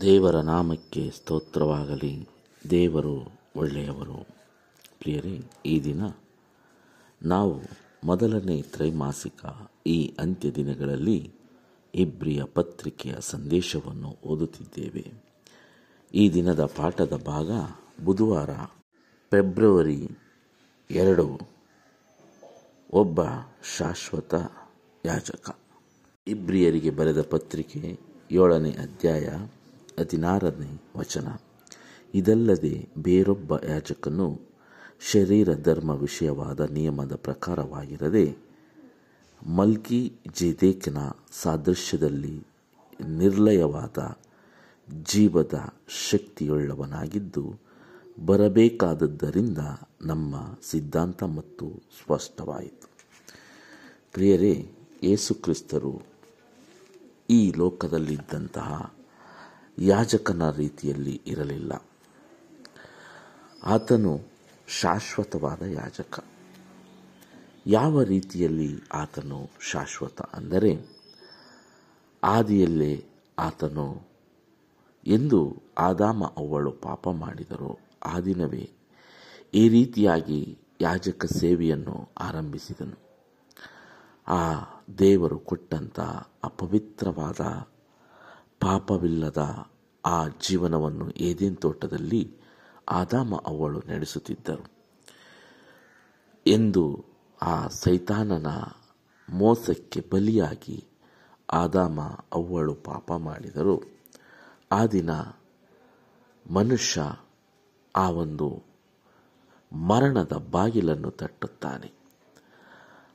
ದೇವರ ನಾಮಕ್ಕೆ ಸ್ತೋತ್ರವಾಗಲಿ. ದೇವರು ಒಳ್ಳೆಯವರು. ಪ್ರಿಯರೇ, ಈ ದಿನ ನಾವು ಮೊದಲನೇ ತ್ರೈಮಾಸಿಕ ಈ ಅಂತ್ಯ ದಿನಗಳಲ್ಲಿ ಇಬ್ರಿಯ ಪತ್ರಿಕೆಯ ಸಂದೇಶವನ್ನು ಓದುತ್ತಿದ್ದೇವೆ. ಈ ದಿನದ ಪಾಠದ ಭಾಗ ಬುಧವಾರ ಫೆಬ್ರವರಿ ಎರಡು, ಒಬ್ಬ ಶಾಶ್ವತ ಯಾಜಕ. ಇಬ್ರಿಯರಿಗೆ ಬರೆದ ಪತ್ರಿಕೆ ಏಳನೇ ಅಧ್ಯಾಯ ಹದಿನಾರನೇ ವಚನ. ಇದಲ್ಲದೆ ಬೇರೊಬ್ಬ ಯಾಜಕನು ಶರೀರ ಧರ್ಮ ವಿಷಯವಾದ ನಿಯಮದ ಪ್ರಕಾರವಾಗಿರದೆ ಮಲ್ಕಿ ಜೇದೇಕಿನ ಸಾದೃಶ್ಯದಲ್ಲಿ ನಿರ್ಲಯವಾದ ಜೀವದ ಶಕ್ತಿಯುಳ್ಳವನಾಗಿದ್ದು ಬರಬೇಕಾದದ್ದರಿಂದ ನಮ್ಮ ಸಿದ್ಧಾಂತ ಮತ್ತು ಸ್ಪಷ್ಟವಾಯಿತು. ಪ್ರಿಯರೇ ಯೇಸುಕ್ರಿಸ್ತರು ಈ ಲೋಕದಲ್ಲಿದ್ದಂತಹ ಯಾಜಕನ ರೀತಿಯಲ್ಲಿ ಇರಲಿಲ್ಲ. ಆತನು ಶಾಶ್ವತವಾದ ಯಾಜಕ. ಯಾವ ರೀತಿಯಲ್ಲಿ ಆತನು ಶಾಶ್ವತ ಅಂದರೆ, ಆದಿಯಲ್ಲೇ ಆತನು ಎಂದು ಆದಾಮ ಅವಳು ಪಾಪ ಮಾಡಿದರು, ಆ ದಿನವೇ ಈ ರೀತಿಯಾಗಿ ಯಾಜಕ ಸೇವೆಯನ್ನು ಆರಂಭಿಸಿದನು. ಆ ದೇವರು ಕೊಟ್ಟಂಥ ಅಪವಿತ್ರವಾದ ಪಾಪವಿಲ್ಲದ ಆ ಜೀವನವನ್ನು ಏದೇನ್ ತೋಟದಲ್ಲಿ ಆದಾಮ ಅವಳು ನಡೆಸುತ್ತಿದ್ದರು. ಎಂದು ಆ ಸೈತಾನನ ಮೋಸಕ್ಕೆ ಬಲಿಯಾಗಿ ಆದಾಮ ಅವಳು ಪಾಪ ಮಾಡಿದರು. ಆ ದಿನ ಮನುಷ್ಯ ಆ ಒಂದು ಮರಣದ ಬಾಗಿಲನ್ನು ತಟ್ಟುತ್ತಾನೆ.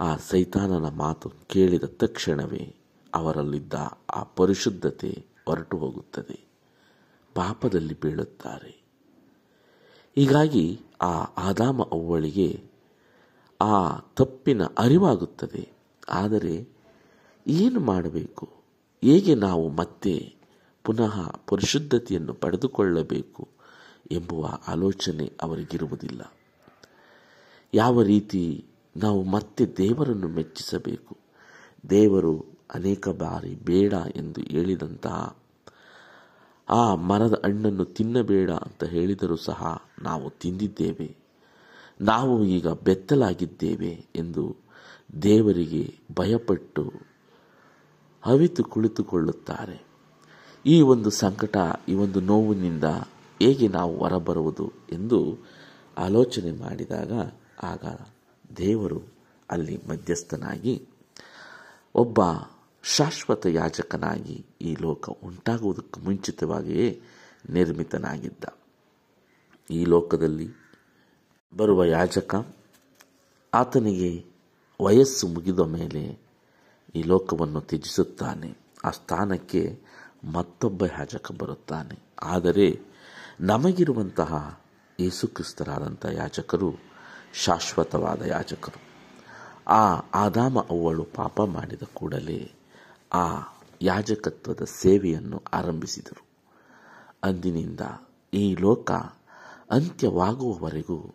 ಆ ಸೈತಾನನ ಮಾತು ಕೇಳಿದ ತಕ್ಷಣವೇ ಅವರಲ್ಲಿದ್ದ ಆ ಪರಿಶುದ್ಧತೆ ಹೊರಟು ಹೋಗುತ್ತದೆ. ಪಾಪದಲ್ಲಿ ಬೀಳುತ್ತಾರೆ. ಹೀಗಾಗಿ ಆ ಆದಾಮ ಅವ್ವಳಿಗೆ ಆ ತಪ್ಪಿನ ಅರಿವಾಗುತ್ತದೆ. ಆದರೆ ಏನು ಮಾಡಬೇಕು? ಹೇಗೆ ನಾವು ಮತ್ತೆ ಪುನಃ ಪರಿಶುದ್ಧತೆಯನ್ನು ಪಡೆದುಕೊಳ್ಳಬೇಕು ಎಂಬುವ ಆಲೋಚನೆ ಅವರಿಗಿರುವುದಿಲ್ಲ. ಯಾವ ರೀತಿ ನಾವು ಮತ್ತೆ ದೇವರನ್ನು ಮೆಚ್ಚಿಸಬೇಕು? ದೇವರು ಅನೇಕ ಬಾರಿ ಬೇಡ ಎಂದು ಹೇಳಿದಂತಹ ಆ ಮರದ ಹಣ್ಣನ್ನು ತಿನ್ನಬೇಡ ಅಂತ ಹೇಳಿದರೂ ಸಹ ನಾವು ತಿಂದಿದ್ದೇವೆ. ನಾವು ಈಗ ಬೆತ್ತಲಾಗಿದ್ದೇವೆ ಎಂದು ದೇವರಿಗೆ ಭಯಪಟ್ಟು ಅವಿತು ಕುಳಿತುಕೊಳ್ಳುತ್ತಾರೆ. ಈ ಒಂದು ಸಂಕಟ, ಈ ಒಂದು ನೋವಿನಿಂದ ಹೇಗೆ ನಾವು ಹೊರಬರುವುದು ಎಂದು ಆಲೋಚನೆ ಮಾಡಿದಾಗ ಆಗ ದೇವರು ಅಲ್ಲಿ ಮಧ್ಯಸ್ಥನಾಗಿ ಒಬ್ಬ ಶಾಶ್ವತ ಯಾಜಕನಾಗಿ ಈ ಲೋಕ ಉಂಟಾಗುವುದಕ್ಕೆ ಮುಂಚಿತವಾಗಿಯೇ ನಿರ್ಮಿತನಾಗಿದ್ದ. ಈ ಲೋಕದಲ್ಲಿ ಬರುವ ಯಾಜಕ ಆತನಿಗೆ ವಯಸ್ಸು ಮುಗಿದ ಮೇಲೆ ಈ ಲೋಕವನ್ನು ತ್ಯಜಿಸುತ್ತಾನೆ. ಆ ಸ್ಥಾನಕ್ಕೆ ಮತ್ತೊಬ್ಬ ಯಾಜಕ ಬರುತ್ತಾನೆ. ಆದರೆ ನಮಗಿರುವಂತಹ ಯೇಸುಕ್ರಿಸ್ತರಾದಂಥ ಯಾಜಕರು ಶಾಶ್ವತವಾದ ಯಾಜಕರು. ಆ ಆದಾಮ ಅವಳು ಪಾಪ ಮಾಡಿದ ಕೂಡಲೇ ಆ ಯಾಜಕತ್ವದ ಸೇವೆಯನ್ನು ಆರಂಭಿಸಿದರು. ಅಂದಿನಿಂದ ಈ ಲೋಕ ಅಂತ್ಯವಾಗುವವರೆಗೂ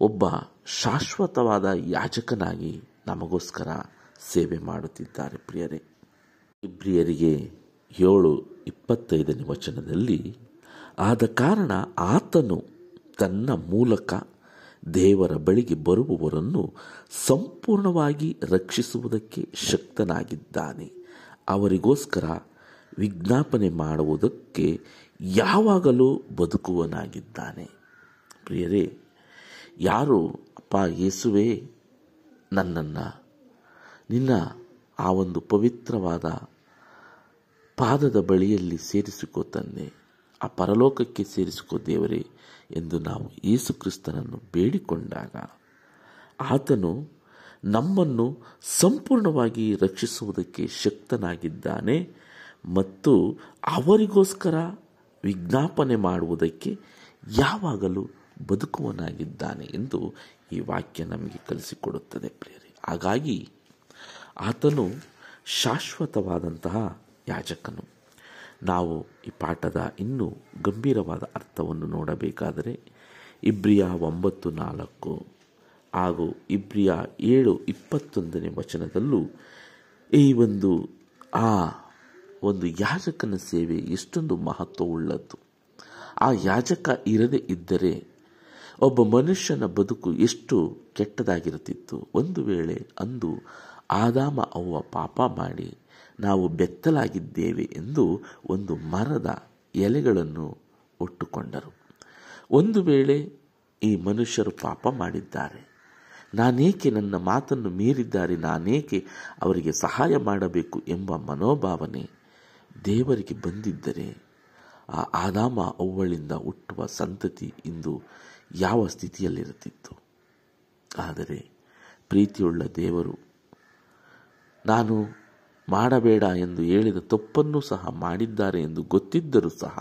ಒಬ್ಬ ಶಾಶ್ವತವಾದ ಯಾಜಕನಾಗಿ ನಮಗೋಸ್ಕರ ಸೇವೆ ಮಾಡುತ್ತಿದ್ದಾರೆ ಪ್ರಿಯರೇ. ಇಬ್ರಿಯರಿಗೆ ಏಳು ಇಪ್ಪತ್ತೈದನೇ ವಚನದಲ್ಲಿ, ಆದ ಕಾರಣ ಆತನು ತನ್ನ ಮೂಲಕ ದೇವರ ಬಳಿಗೆ ಬರುವವರನ್ನು ಸಂಪೂರ್ಣವಾಗಿ ರಕ್ಷಿಸುವುದಕ್ಕೆ ಶಕ್ತನಾಗಿದ್ದಾನೆ. ಅವರಿಗೋಸ್ಕರ ವಿಜ್ಞಾಪನೆ ಮಾಡುವುದಕ್ಕೆ ಯಾವಾಗಲೂ ಬದುಕುವನಾಗಿದ್ದಾನೆ. ಪ್ರಿಯರೇ, ಯಾರು, ಅಪ್ಪ, ಯೇಸುವೆ, ನನ್ನನ್ನು, ನಿನ್ನ ಆ ಒಂದು ಪವಿತ್ರವಾದ ಪಾದದ ಬಳಿಯಲ್ಲಿ ಸೇರಿಸಿಕೋ ತಂದೆ ಆ ಪರಲೋಕಕ್ಕೆ ಸೇರಿಸಿಕೋ ದೇವರೇ ಎಂದು ನಾವು ಯೇಸುಕ್ರಿಸ್ತನನ್ನು ಬೇಡಿಕೊಂಡಾಗ ಆತನು ನಮ್ಮನ್ನು ಸಂಪೂರ್ಣವಾಗಿ ರಕ್ಷಿಸುವುದಕ್ಕೆ ಶಕ್ತನಾಗಿದ್ದಾನೆ ಮತ್ತು ಅವರಿಗೋಸ್ಕರ ವಿಜ್ಞಾಪನೆ ಮಾಡುವುದಕ್ಕೆ ಯಾವಾಗಲೂ ಬದುಕುವನಾಗಿದ್ದಾನೆ ಎಂದು ಈ ವಾಕ್ಯ ನಮಗೆ ಕಲಿಸಿಕೊಡುತ್ತದೆ ಪ್ರೇರಿ ಹಾಗಾಗಿ ಆತನು ಶಾಶ್ವತವಾದಂತಹ ಯಾಜಕನು. ನಾವು ಈ ಪಾಠದ ಇನ್ನೂ ಗಂಭೀರವಾದ ಅರ್ಥವನ್ನು ನೋಡಬೇಕಾದರೆ ಇಬ್ರಿಯ ಒಂಬತ್ತು ನಾಲ್ಕು ಹಾಗೂ ಇಬ್ರಿಯ ಏಳು ಇಪ್ಪತ್ತೊಂದನೇ ವಚನದಲ್ಲೂ ಈ ಒಂದು, ಆ ಒಂದು ಯಾಜಕನ ಸೇವೆ ಎಷ್ಟೊಂದು ಮಹತ್ವವುಳ್ಳದ್ದು. ಆ ಯಾಜಕ ಇರದೇ ಇದ್ದರೆ ಒಬ್ಬ ಮನುಷ್ಯನ ಬದುಕು ಎಷ್ಟು ಕೆಟ್ಟದಾಗಿರುತ್ತಿತ್ತು. ಒಂದು ವೇಳೆ ಅಂದು ಆದಾಮ ಅವ್ವ ಪಾಪ ಮಾಡಿ ನಾವು ಬೆತ್ತಲಾಗಿದ್ದೇವೆ ಎಂದು ಒಂದು ಮರದ ಎಲೆಗಳನ್ನು ಒಟ್ಟುಕೊಂಡರು. ಒಂದು ವೇಳೆ ಈ ಮನುಷ್ಯರು ಪಾಪ ಮಾಡಿದ್ದಾರೆ. ನಾನೇಕೆ ನನ್ನ ಮಾತನ್ನು ಮೀರಿದ್ದಾರೆ? ನಾನೇಕೆ ಅವರಿಗೆ ಸಹಾಯ ಮಾಡಬೇಕು ಎಂಬ ಮನೋಭಾವನೆ ದೇವರಿಗೆ ಬಂದಿದ್ದರೆ ಆ ಆದಾಮ ಅವುಗಳಿಂದ ಹುಟ್ಟುವ ಸಂತತಿ ಇಂದು ಯಾವ ಸ್ಥಿತಿಯಲ್ಲಿರುತ್ತಿತ್ತು? ಆದರೆ ಪ್ರೀತಿಯುಳ್ಳ ದೇವರು, ನಾನು ಮಾಡಬೇಡ ಎಂದು ಹೇಳಿದ ತಪ್ಪನ್ನು ಸಹ ಮಾಡಿದ್ದಾರೆ ಎಂದು ಗೊತ್ತಿದ್ದರೂ ಸಹ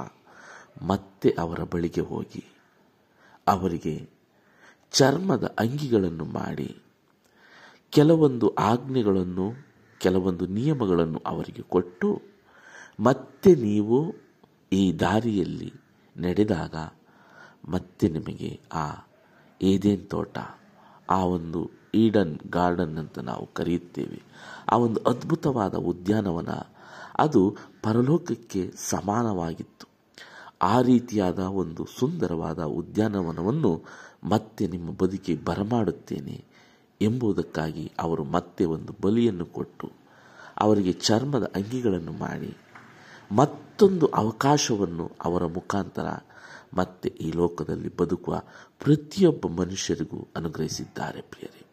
ಮತ್ತೆ ಅವರ ಬಳಿಗೆ ಹೋಗಿ ಅವರಿಗೆ ಚರ್ಮದ ಅಂಗಿಗಳನ್ನು ಮಾಡಿ ಕೆಲವೊಂದು ಆಜ್ಞೆಗಳನ್ನು, ಕೆಲವೊಂದು ನಿಯಮಗಳನ್ನು ಅವರಿಗೆ ಕೊಟ್ಟು ಮತ್ತೆ ನೀವು ಈ ದಾರಿಯಲ್ಲಿ ನಡೆದಾಗ ಮತ್ತೆ ನಿಮಗೆ ಆ ಏದೇನ್ ತೋಟ, ಆ ಒಂದು ಈಡನ್ ಗಾರ್ಡನ್ ಅಂತ ನಾವು ಕರೆಯುತ್ತೇವೆ. ಆ ಒಂದು ಅದ್ಭುತವಾದ ಉದ್ಯಾನವನ ಅದು ಪರಲೋಕಕ್ಕೆ ಸಮಾನವಾಗಿತ್ತು. ಆ ರೀತಿಯಾದ ಒಂದು ಸುಂದರವಾದ ಉದ್ಯಾನವನವನ್ನು ಮತ್ತೆ ನಿಮ್ಮ ಬದುಕಿ ಬರಮಾಡುತ್ತೇನೆ ಎಂಬುದಕ್ಕಾಗಿ ಅವರು ಮತ್ತೆ ಒಂದು ಬಲಿಯನ್ನು ಕೊಟ್ಟು ಅವರಿಗೆ ಚರ್ಮದ ಅಂಗಿಗಳನ್ನು ಮಾಡಿ ಮತ್ತೊಂದು ಅವಕಾಶವನ್ನು ಅವರ ಮುಖಾಂತರ ಮತ್ತೆ ಈ ಲೋಕದಲ್ಲಿ ಬದುಕುವ ಪ್ರತಿಯೊಬ್ಬ ಮನುಷ್ಯರಿಗೂ ಅನುಗ್ರಹಿಸಿದ್ದಾರೆ ಪ್ರಿಯರೇ.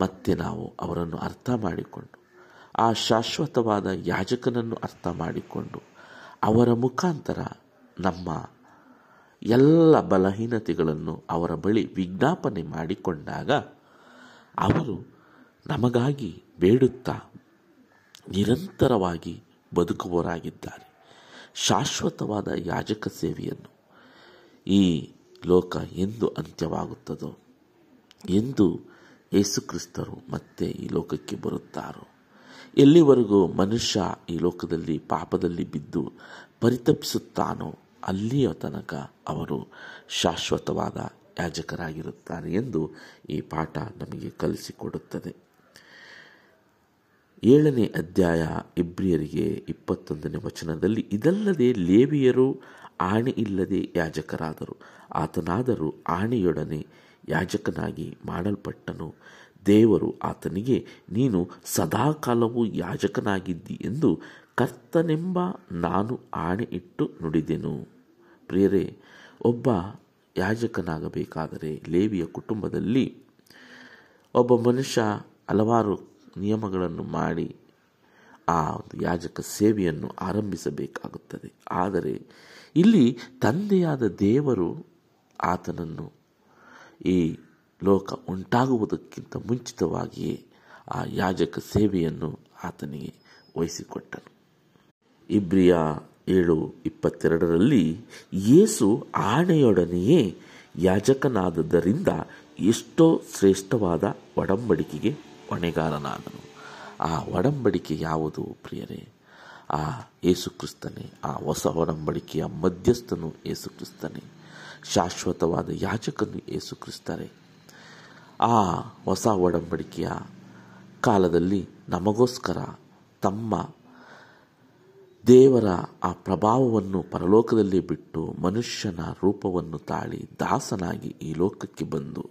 ಮತ್ತೆ ನಾವು ಅವರನ್ನು ಅರ್ಥ ಮಾಡಿಕೊಂಡು, ಆ ಶಾಶ್ವತವಾದ ಯಾಜಕನನ್ನು ಅರ್ಥ ಮಾಡಿಕೊಂಡು, ಅವರ ಮುಖಾಂತರ ನಮ್ಮ ಎಲ್ಲ ಬಲಹೀನತೆಗಳನ್ನು ಅವರ ಬಳಿ ವಿಜ್ಞಾಪನೆ ಮಾಡಿಕೊಂಡಾಗ ಅವರು ನಮಗಾಗಿ ಬೇಡುತ್ತಾ ನಿರಂತರವಾಗಿ ಬದುಕುವವರಾಗಿದ್ದಾರೆ. ಶಾಶ್ವತವಾದ ಯಾಜಕ ಸೇವೆಯನ್ನು ಈ ಲೋಕ ಎಂದು ಅಂತ್ಯವಾಗುತ್ತದೋ? ಎಂದು ಯೇಸುಕ್ರಿಸ್ತರು ಮತ್ತೆ ಈ ಲೋಕಕ್ಕೆ ಬರುತ್ತಾರೋ? ಎಲ್ಲಿವರೆಗೂ ಮನುಷ್ಯ ಈ ಲೋಕದಲ್ಲಿ ಪಾಪದಲ್ಲಿ ಬಿದ್ದು ಪರಿತಪಿಸುತ್ತಾನೋ ಅಲ್ಲಿಯ ತನಕ ಅವರು ಶಾಶ್ವತವಾದ ಯಾಜಕರಾಗಿರುತ್ತಾರೆ ಎಂದು ಈ ಪಾಠ ನಮಗೆ ಕಲಿಸಿಕೊಡುತ್ತದೆ. ಏಳನೇ ಅಧ್ಯಾಯ ಇಬ್ರಿಯರಿಗೆ ಇಪ್ಪತ್ತೊಂದನೇ ವಚನದಲ್ಲಿ, ಇದಲ್ಲದೆ ಲೇವಿಯರು ಆಣೆ ಇಲ್ಲದೆ ಯಾಜಕರಾದರು. ಆತನಾದರೂ ಆಣೆಯೊಡನೆ ಯಾಜಕನಾಗಿ ಮಾಡಲ್ಪಟ್ಟನು. ದೇವರು ಆತನಿಗೆ, ನೀನು ಸದಾಕಾಲವೂ ಯಾಜಕನಾಗಿದ್ದಿ ಎಂದು ಕರ್ತನೆಂಬ ನಾನು ಆಣೆ ಇಟ್ಟು ನುಡಿದೆನು. ಪ್ರಿಯರೇ, ಒಬ್ಬ ಯಾಜಕನಾಗಬೇಕಾದರೆ ಲೇವಿಯ ಕುಟುಂಬದಲ್ಲಿ ಒಬ್ಬ ಮನುಷ್ಯ ಹಲವಾರು ನಿಯಮಗಳನ್ನು ಮಾಡಿ ಆ ಒಂದು ಯಾಜಕ ಸೇವೆಯನ್ನು ಆರಂಭಿಸಬೇಕಾಗುತ್ತದೆ. ಆದರೆ ಇಲ್ಲಿ ತಂದೆಯಾದ ದೇವರು ಆತನನ್ನು ಈ ಲೋಕ ಉಂಟಾಗುವುದಕ್ಕಿಂತ ಮುಂಚಿತವಾಗಿಯೇ ಆ ಯಾಜಕ ಸೇವೆಯನ್ನು ಆತನಿಗೆ ವಹಿಸಿಕೊಟ್ಟನು. ಇಬ್ರಿಯ ಏಳು ಇಪ್ಪತ್ತೆರಡರಲ್ಲಿ ಯೇಸು ಆಣೆಯೊಡನೆಯೇ ಯಾಜಕನಾದದ್ದರಿಂದ ಎಷ್ಟೋ ಶ್ರೇಷ್ಠವಾದ ಒಡಂಬಡಿಕೆಗೆ ಹೊಣೆಗಾರನಾದನು. ಆ ಒಡಂಬಡಿಕೆ ಯಾವುದು ಪ್ರಿಯರೇ? ಆ ಯೇಸುಕ್ರಿಸ್ತನೇ ಆ ಹೊಸ ಒಡಂಬಡಿಕೆಯ ಮಧ್ಯಸ್ಥನು ಯೇಸುಕ್ರಿಸ್ತನೇ ಶಾಶ್ವತವಾದ ಯಾಜಕನು ಯೇಸುಕ್ರಿಸ್ತರೇ ಆ ಹೊಸ ಒಡಂಬಡಿಕೆಯ ಕಾಲದಲ್ಲಿ ನಮಗೋಸ್ಕರ ತಮ್ಮ ದೇವರ ಆ ಪ್ರಭಾವವನ್ನು ಪರಲೋಕದಲ್ಲಿ ಬಿಟ್ಟು ಮನುಷ್ಯನ ರೂಪವನ್ನು ತಾಳಿ ದಾಸನಾಗಿ ಈ ಲೋಕಕ್ಕೆ ಬಂದು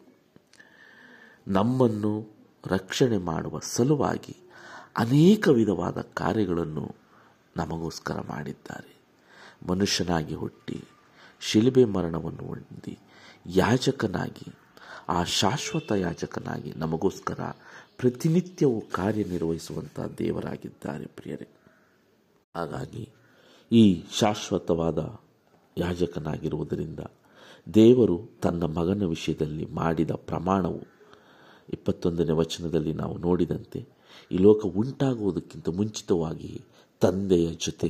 ನಮ್ಮನ್ನು ರಕ್ಷಣೆ ಮಾಡುವ ಸಲುವಾಗಿ ಅನೇಕ ವಿಧವಾದ ಕಾರ್ಯಗಳನ್ನು ನಮಗೋಸ್ಕರ ಮಾಡಿದ್ದಾರೆ. ಮನುಷ್ಯನಾಗಿ ಹುಟ್ಟಿ ಶಿಲುಬೆ ಮರಣವನ್ನು ಹೊಂದಿ ಯಾಜಕನಾಗಿ, ಆ ಶಾಶ್ವತ ಯಾಜಕನಾಗಿ ನಮಗೋಸ್ಕರ ಪ್ರತಿನಿತ್ಯವೂ ಕಾರ್ಯನಿರ್ವಹಿಸುವಂಥ ದೇವರಾಗಿದ್ದಾರೆ ಪ್ರಿಯರೇ. ಹಾಗಾಗಿ ಈ ಶಾಶ್ವತವಾದ ಯಾಜಕನಾಗಿರುವುದರಿಂದ ದೇವರು ತನ್ನ ಮಗನ ವಿಷಯದಲ್ಲಿ ಮಾಡಿದ ಪ್ರಮಾಣವು ಇಪ್ಪತ್ತೊಂದನೇ ವಚನದಲ್ಲಿ ನಾವು ನೋಡಿದಂತೆ ಈ ಲೋಕ ಉಂಟಾಗುವುದಕ್ಕಿಂತ ಮುಂಚಿತವಾಗಿ ತಂದೆಯ ಜೊತೆ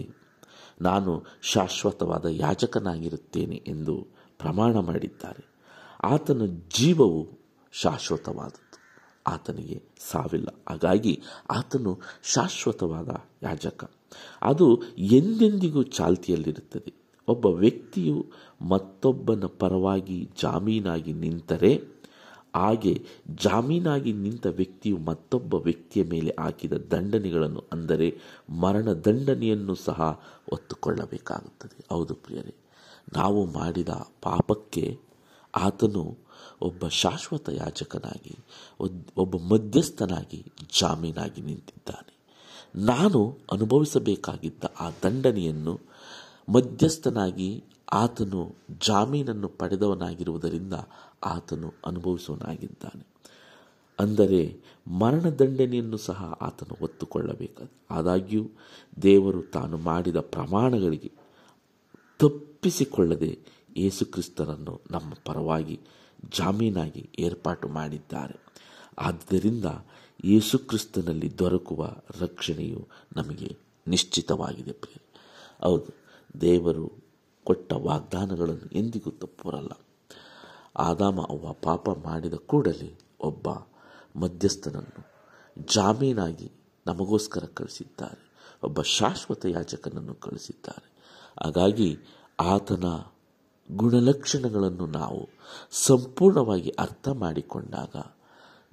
ನಾನು ಶಾಶ್ವತವಾದ ಯಾಜಕನಾಗಿರುತ್ತೇನೆ ಎಂದು ಪ್ರಮಾಣ ಮಾಡಿದ್ದಾರೆ. ಆತನ ಜೀವವು ಶಾಶ್ವತವಾದದ್ದು. ಆತನಿಗೆ ಸಾವಿಲ್ಲ. ಹಾಗಾಗಿ ಆತನು ಶಾಶ್ವತವಾದ ಯಾಜಕ. ಅದು ಎಂದೆಂದಿಗೂ ಚಾಲ್ತಿಯಲ್ಲಿರುತ್ತದೆ. ಒಬ್ಬ ವ್ಯಕ್ತಿಯು ಮತ್ತೊಬ್ಬನ ಪರವಾಗಿ ಜಾಮೀನಾಗಿ ನಿಂತರೆ ಹಾಗೆ ಜಾಮೀನಾಗಿ ನಿಂತ ವ್ಯಕ್ತಿಯು ಮತ್ತೊಬ್ಬ ವ್ಯಕ್ತಿಯ ಮೇಲೆ ಹಾಕಿದ ದಂಡನೆಗಳನ್ನು ಅಂದರೆ ಮರಣ ದಂಡನೆಯನ್ನು ಸಹ ಒತ್ತುಕೊಳ್ಳಬೇಕಾಗುತ್ತದೆ. ಹೌದು ಪ್ರಿಯರೇ, ನಾವು ಮಾಡಿದ ಪಾಪಕ್ಕೆ ಆತನು ಒಬ್ಬ ಶಾಶ್ವತ ಯಾಜಕನಾಗಿ, ಒಬ್ಬ ಮಧ್ಯಸ್ಥನಾಗಿ ಜಾಮೀನಾಗಿ ನಿಂತಿದ್ದಾನೆ. ನಾನು ಅನುಭವಿಸಬೇಕಾಗಿದ್ದ ಆ ದಂಡನೆಯನ್ನು ಮಧ್ಯಸ್ಥನಾಗಿ ಆತನು ಜಾಮೀನನ್ನು ಪಡೆದವನಾಗಿರುವುದರಿಂದ ಆತನು ಅನುಭವಿಸುವನಾಗಿದ್ದಾನೆ ಅಂದರೆ ಮರಣದಂಡನೆಯನ್ನು ಸಹ ಆತನು ಒತ್ತುಕೊಳ್ಳಬೇಕಾದ ಆದಾಗ್ಯೂ ದೇವರು ತಾನು ಮಾಡಿದ ಪ್ರಮಾಣಗಳಿಗೆ ತಪ್ಪಿಸಿಕೊಳ್ಳದೆ ಯೇಸುಕ್ರಿಸ್ತನನ್ನು ನಮ್ಮ ಪರವಾಗಿ ಜಾಮೀನಾಗಿ ಏರ್ಪಾಟು ಮಾಡಿದ್ದಾರೆ. ಆದ್ದರಿಂದ ಯೇಸುಕ್ರಿಸ್ತನಲ್ಲಿ ದೊರಕುವ ರಕ್ಷಣೆಯು ನಮಗೆ ನಿಶ್ಚಿತವಾಗಿದೆ ಹೌದು, ದೇವರು ಕೊಟ್ಟ ವಾಗ್ದಾನಗಳನ್ನು ಎಂದಿಗೂ ತಪ್ಪುರಲ್ಲ. ಆದಾಮ ಅವ್ವ ಪಾಪ ಮಾಡಿದ ಕೂಡಲೇ ಒಬ್ಬ ಮಧ್ಯಸ್ಥನನ್ನು ಜಾಮೀನಾಗಿ ನಮಗೋಸ್ಕರ ಕಳಿಸಿದ್ದಾರೆ. ಒಬ್ಬ ಶಾಶ್ವತ ಯಾಜಕನನ್ನು ಕಳಿಸಿದ್ದಾರೆ. ಹಾಗಾಗಿ ಆತನ ಗುಣಲಕ್ಷಣಗಳನ್ನು ನಾವು ಸಂಪೂರ್ಣವಾಗಿ ಅರ್ಥ ಮಾಡಿಕೊಂಡಾಗ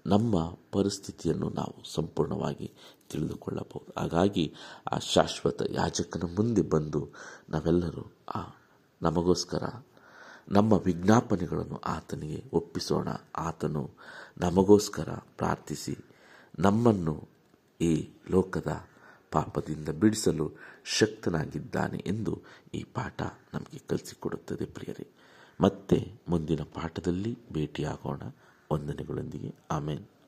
ನಮ್ಮ ಪರಿಸ್ಥಿತಿಯನ್ನು ನಾವು ಸಂಪೂರ್ಣವಾಗಿ ತಿಳಿದುಕೊಳ್ಳಬಹುದು. ಹಾಗಾಗಿ ಆ ಶಾಶ್ವತ ಯಾಜಕನ ಮುಂದೆ ಬಂದು ನಾವೆಲ್ಲರೂ ಆ ನಮಗೋಸ್ಕರ ನಮ್ಮ ವಿಜ್ಞಾಪನೆಗಳನ್ನು ಆತನಿಗೆ ಒಪ್ಪಿಸೋಣ. ಆತನು ನಮಗೋಸ್ಕರ ಪ್ರಾರ್ಥಿಸಿ, ನಮ್ಮನ್ನು ಈ ಲೋಕದ ಪಾಪದಿಂದ ಬಿಡಿಸಲು ಶಕ್ತನಾಗಿದ್ದಾನೆ ಎಂದು ಈ ಪಾಠ ನಮಗೆ ಕಲಿಸಿಕೊಡುತ್ತದೆ ಪ್ರಿಯರೇ. ಮತ್ತೆ ಮುಂದಿನ ಪಾಠದಲ್ಲಿ ಭೇಟಿಯಾಗೋಣ. ವಂದನೆಗಳೊಂದಿಗೆ. ಆಮೇಲೆ